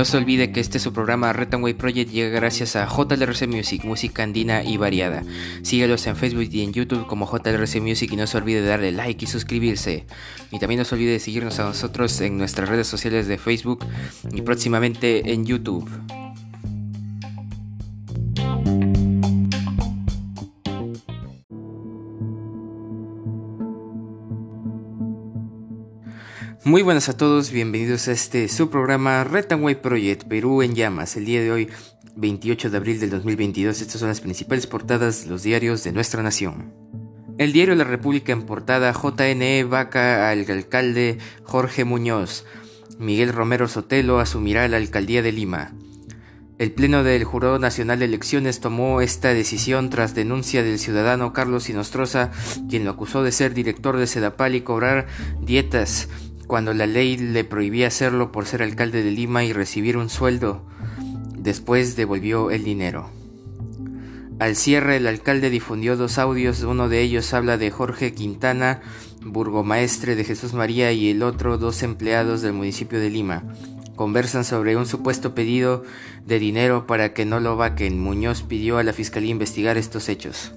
No se olvide que este su programa Way Project llega gracias a JLRC Music, música andina y variada. Síguelos en Facebook y en YouTube como JLRC Music y no se olvide de darle like y suscribirse. Y también no se olvide de seguirnos a nosotros en nuestras redes sociales de Facebook y próximamente en YouTube. Muy buenas a todos, bienvenidos a este su programa Retanway Project Perú en llamas. El día de hoy, 28 de abril del 2022, estas son las principales portadas de los diarios de nuestra nación. El diario La República en portada JNE vaca al alcalde Jorge Muñoz. Miguel Romero Sotelo asumirá la alcaldía de Lima. El Pleno del Jurado Nacional de Elecciones tomó esta decisión tras denuncia del ciudadano Carlos Sinostroza, quien lo acusó de ser director de Sedapal y cobrar dietas cuando la ley le prohibía hacerlo por ser alcalde de Lima y recibir un sueldo. Después devolvió el dinero. Al cierre, el alcalde difundió dos audios, uno de ellos habla de Jorge Quintana, burgomaestre de Jesús María, y el otro dos empleados del municipio de Lima. Conversan sobre un supuesto pedido de dinero para que no lo vaquen. Muñoz pidió a la fiscalía investigar estos hechos.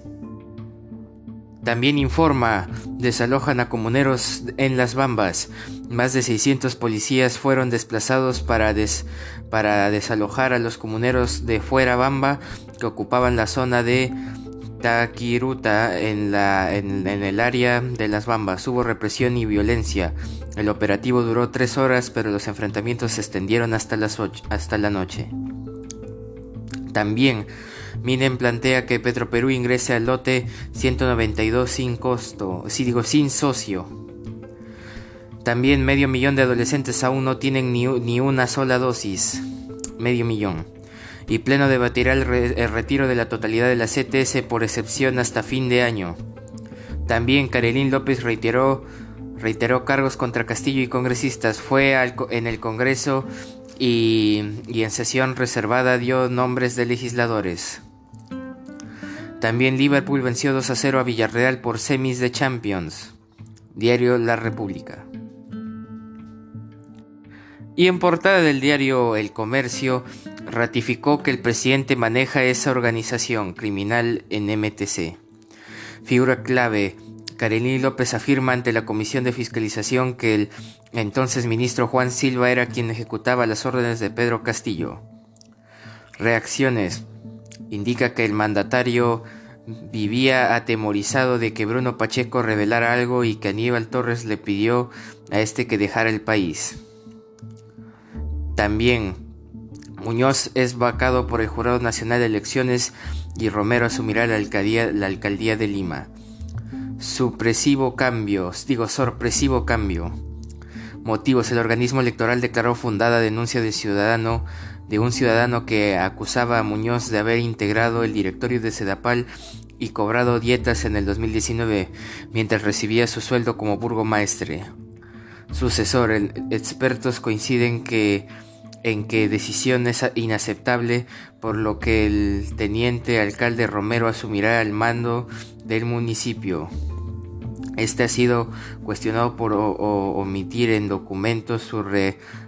También informa, desalojan a comuneros en Las Bambas. Más de 600 policías fueron desplazados para, para desalojar a los comuneros de Fuera Bamba que ocupaban la zona de Taquiruta en, la, en, el área de Las Bambas. Hubo represión y violencia. El operativo duró tres horas, pero los enfrentamientos se extendieron hasta, las hasta la noche. También Minen plantea que Petroperú ingrese al lote 192 sin costo, si digo sin socio. También medio millón de adolescentes aún no tienen ni, una sola dosis. Medio millón. Y Pleno debatirá el, retiro de la totalidad de la CTS por excepción hasta fin de año. También Carolín López reiteró, reiteró cargos contra Castillo y congresistas. Fue en el Congreso y, y en sesión reservada dio nombres de legisladores. También Liverpool venció 2 a 0 a Villarreal por semis de Champions. Diario La República. Y en portada del diario El Comercio ratificó que el presidente maneja esa organización criminal en MTC. Figura clave, Karelí López afirma ante la Comisión de Fiscalización que el entonces ministro Juan Silva era quien ejecutaba las órdenes de Pedro Castillo. Reacciones indica que el mandatario vivía atemorizado de que Bruno Pacheco revelara algo y que Aníbal Torres le pidió a este que dejara el país. También Muñoz es vacado por el Jurado Nacional de Elecciones y Romero asumirá la alcaldía, de Lima. Supresivo cambio, digo sorpresivo cambio. Motivos: el organismo electoral declaró fundada denuncia de ciudadano de un ciudadano que acusaba a Muñoz de haber integrado el directorio de Sedapal y cobrado dietas en el 2019 mientras recibía su sueldo como burgomaestre. Sucesor, expertos coinciden que en que decisión es inaceptable, por lo que el teniente alcalde Romero asumirá el mando del municipio. Este ha sido cuestionado por omitir en documentos su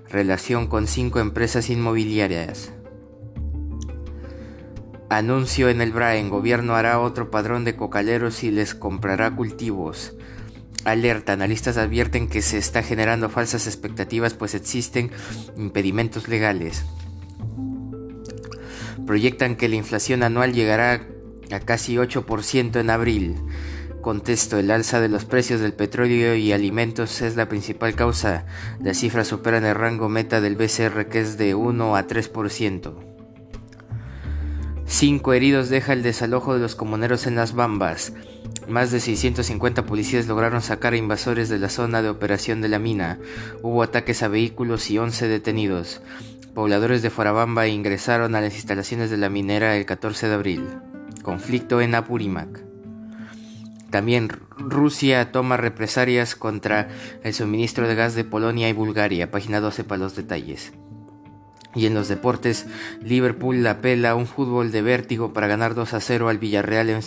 relación con cinco empresas inmobiliarias. Anuncio en el Braen, gobierno hará otro padrón de cocaleros y les comprará cultivos. Alerta, analistas advierten que se está generando falsas expectativas pues existen impedimentos legales. Proyectan que la inflación anual llegará a casi 8% en abril. Contesto, el alza de los precios del petróleo y alimentos es la principal causa. Las cifras superan el rango meta del BCR que es de 1 a 3%. Cinco heridos deja el desalojo de los comuneros en las Bambas. Más de 650 policías lograron sacar a invasores de la zona de operación de la mina. Hubo ataques a vehículos y 11 detenidos. Pobladores de Forabamba ingresaron a las instalaciones de la minera el 14 de abril. Conflicto en Apurímac. También Rusia toma represalias contra el suministro de gas de Polonia y Bulgaria. Página 12 para los detalles. Y en los deportes, Liverpool la pela un fútbol de vértigo para ganar 2 a 0 al Villarreal en,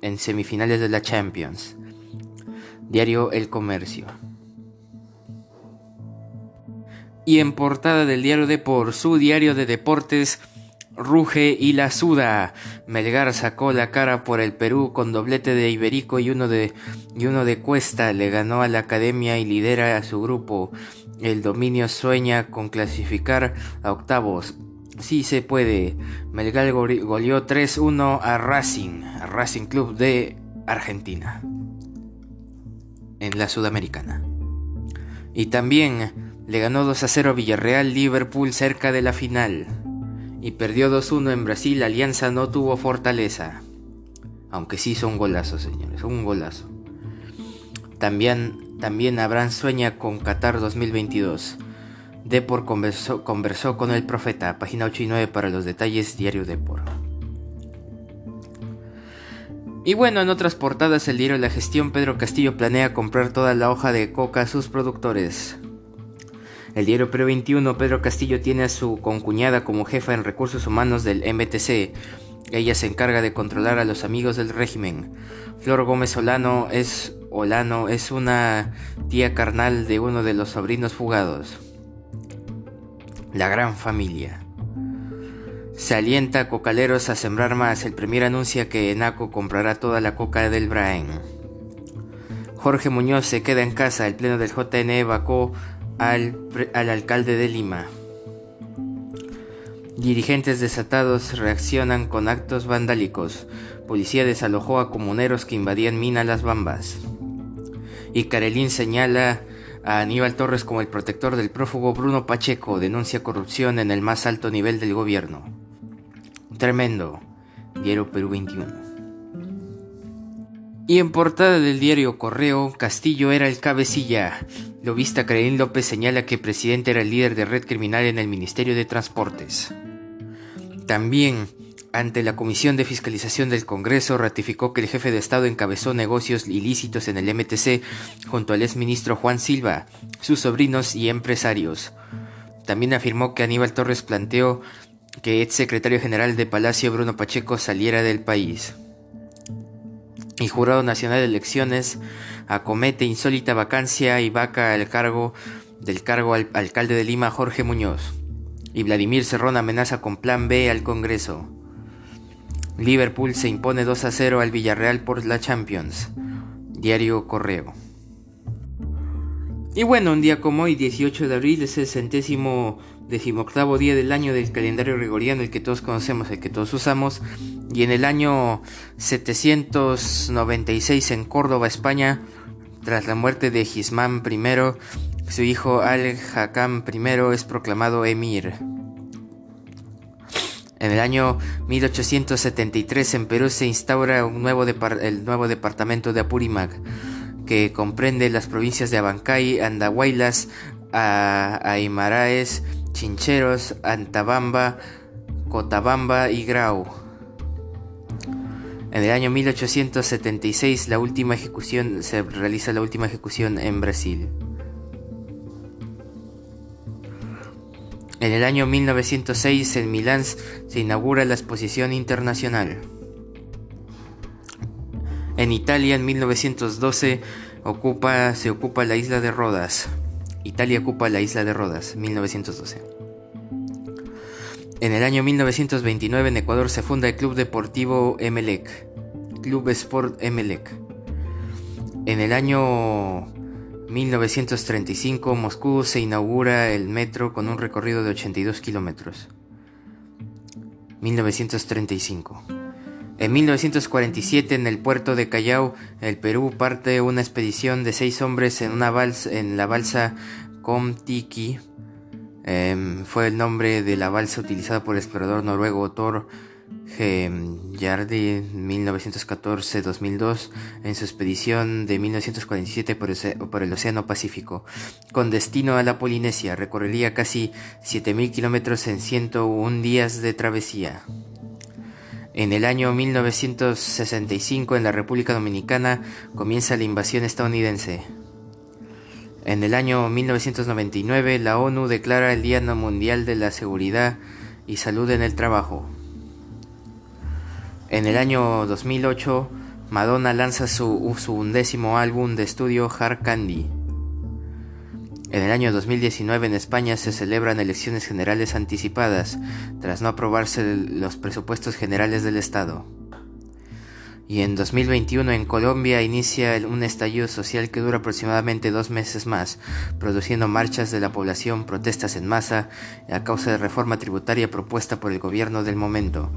en semifinales de la Champions. Diario El Comercio. Y en portada del diario de por su diario de deportes, ruge y la suda. Melgar sacó la cara por el Perú con doblete de Iberico y uno de, y uno de Cuesta. Le ganó a la academia y lidera a su grupo. El dominio sueña con clasificar a octavos. Sí se puede. Melgar goleó 3-1 a Racing, a Racing Club de Argentina. En la Sudamericana. Y también le ganó 2 0 a Villarreal Liverpool cerca de la final y perdió 2-1 en Brasil, Alianza no tuvo fortaleza. Aunque sí hizo un golazo, señores, un golazo. También, también Abraham sueña con Qatar 2022. Depor conversó, conversó con el profeta, página 8 y 9 para los detalles, diario Depor. Y bueno, en otras portadas el diario La Gestión, Pedro Castillo planea comprar toda la hoja de coca a sus productores. El diario Perú 21, Pedro Castillo tiene a su concuñada como jefa en recursos humanos del MTC. Ella se encarga de controlar a los amigos del régimen. Flor Gómez Olano es Olano es una tía carnal de uno de los sobrinos fugados. La gran familia. Se alienta a cocaleros a sembrar más. El premier anuncia que Enaco comprará toda la coca del Braen. Jorge Muñoz se queda en casa. El pleno del JN evacó al, alcalde de Lima. Dirigentes desatados reaccionan con actos vandálicos. Policía desalojó a comuneros que invadían Mina Las Bambas. Y Carelín señala a Aníbal Torres como el protector del prófugo Bruno Pacheco. Denuncia corrupción en el más alto nivel del gobierno. Tremendo. Diario Perú 21. Y en portada del diario Correo, Castillo era el cabecilla. Lobista Karenín López señala que el presidente era el líder de red criminal en el Ministerio de Transportes. También, ante la Comisión de Fiscalización del Congreso, ratificó que el jefe de Estado encabezó negocios ilícitos en el MTC junto al exministro Juan Silva, sus sobrinos y empresarios. También afirmó que Aníbal Torres planteó que ex secretario general de Palacio Bruno Pacheco saliera del país y Jurado Nacional de Elecciones acomete insólita vacancia y vaca al cargo del cargo al alcalde de Lima Jorge Muñoz. Y Vladimir Cerrón amenaza con plan B al Congreso. Liverpool se impone 2 a 0 al Villarreal por la Champions. Diario Correo. Y bueno, un día como hoy, 18 de abril, es el centésimo decimoctavo día del año del calendario gregoriano, el que todos conocemos, el que todos usamos, y en el año 796 en Córdoba, España, tras la muerte de Gismán I, su hijo Al-Hakam I es proclamado emir. En el año 1873 en Perú se instaura el nuevo departamento de Apurímac, que comprende las provincias de Abancay, Andahuaylas, Aymaraes, Chincheros, Antabamba, Cotabamba y Grau. En el año 1876 la última ejecución se realiza la última ejecución en Brasil. En el año 1906 en Milán se inaugura la exposición internacional. En Italia en 1912 ocupa, se ocupa la isla de Rodas. Italia ocupa la isla de Rodas, 1912. En el año 1929 en Ecuador se funda el Club Deportivo Emelec, Club Sport Emelec. En el año 1935 Moscú se inaugura el metro con un recorrido de 82 kilómetros. 1935. En 1947, en el puerto de Callao, el Perú, parte una expedición de seis hombres en, una balsa, en la balsa Comtiki. Em, fue el nombre de la balsa utilizada por el explorador noruego Thor Yardi 1914-2002 en su expedición de 1947 por por el Océano Pacífico, con destino a la Polinesia. Recorrería casi 7.000 kilómetros en 101 días de travesía. En el año 1965 en la República Dominicana comienza la invasión estadounidense. En el año 1999 la ONU declara el Día Mundial de la Seguridad y Salud en el Trabajo. En el año 2008 Madonna lanza su, su undécimo álbum de estudio Hard Candy. En el año 2019 en España se celebran elecciones generales anticipadas, tras no aprobarse los presupuestos generales del Estado. Y en 2021 en Colombia inicia un estallido social que dura aproximadamente dos meses más, produciendo marchas de la población, protestas en masa a causa de reforma tributaria propuesta por el gobierno del momento.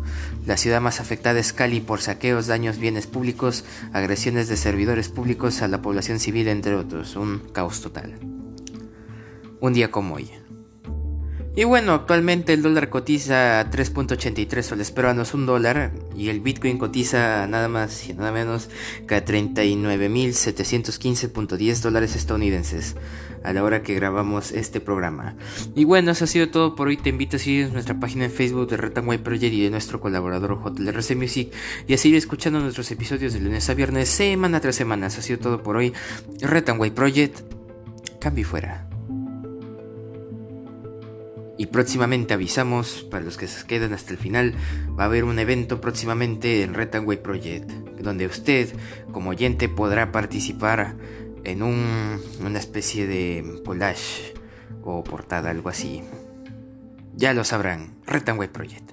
La ciudad más afectada es Cali por saqueos, daños bienes públicos, agresiones de servidores públicos a la población civil, entre otros. Un caos total. Un día como hoy. Y bueno, actualmente el dólar cotiza a 3.83 soles peruanos un dólar y el Bitcoin cotiza nada más y nada menos que a 39.715.10 dólares estadounidenses a la hora que grabamos este programa. Y bueno, eso ha sido todo por hoy. Te invito a seguir nuestra página en Facebook de Retanway Project y de nuestro colaborador JLRC Music y a seguir escuchando nuestros episodios de lunes a viernes, semana tras semana. Eso ha sido todo por hoy. Retanway Project, cambio fuera. Y próximamente avisamos, para los que se quedan hasta el final, va a haber un evento próximamente en Retanway Project, donde usted, como oyente, podrá participar en un, una especie de collage o portada, algo así. Ya lo sabrán, Retanway Project.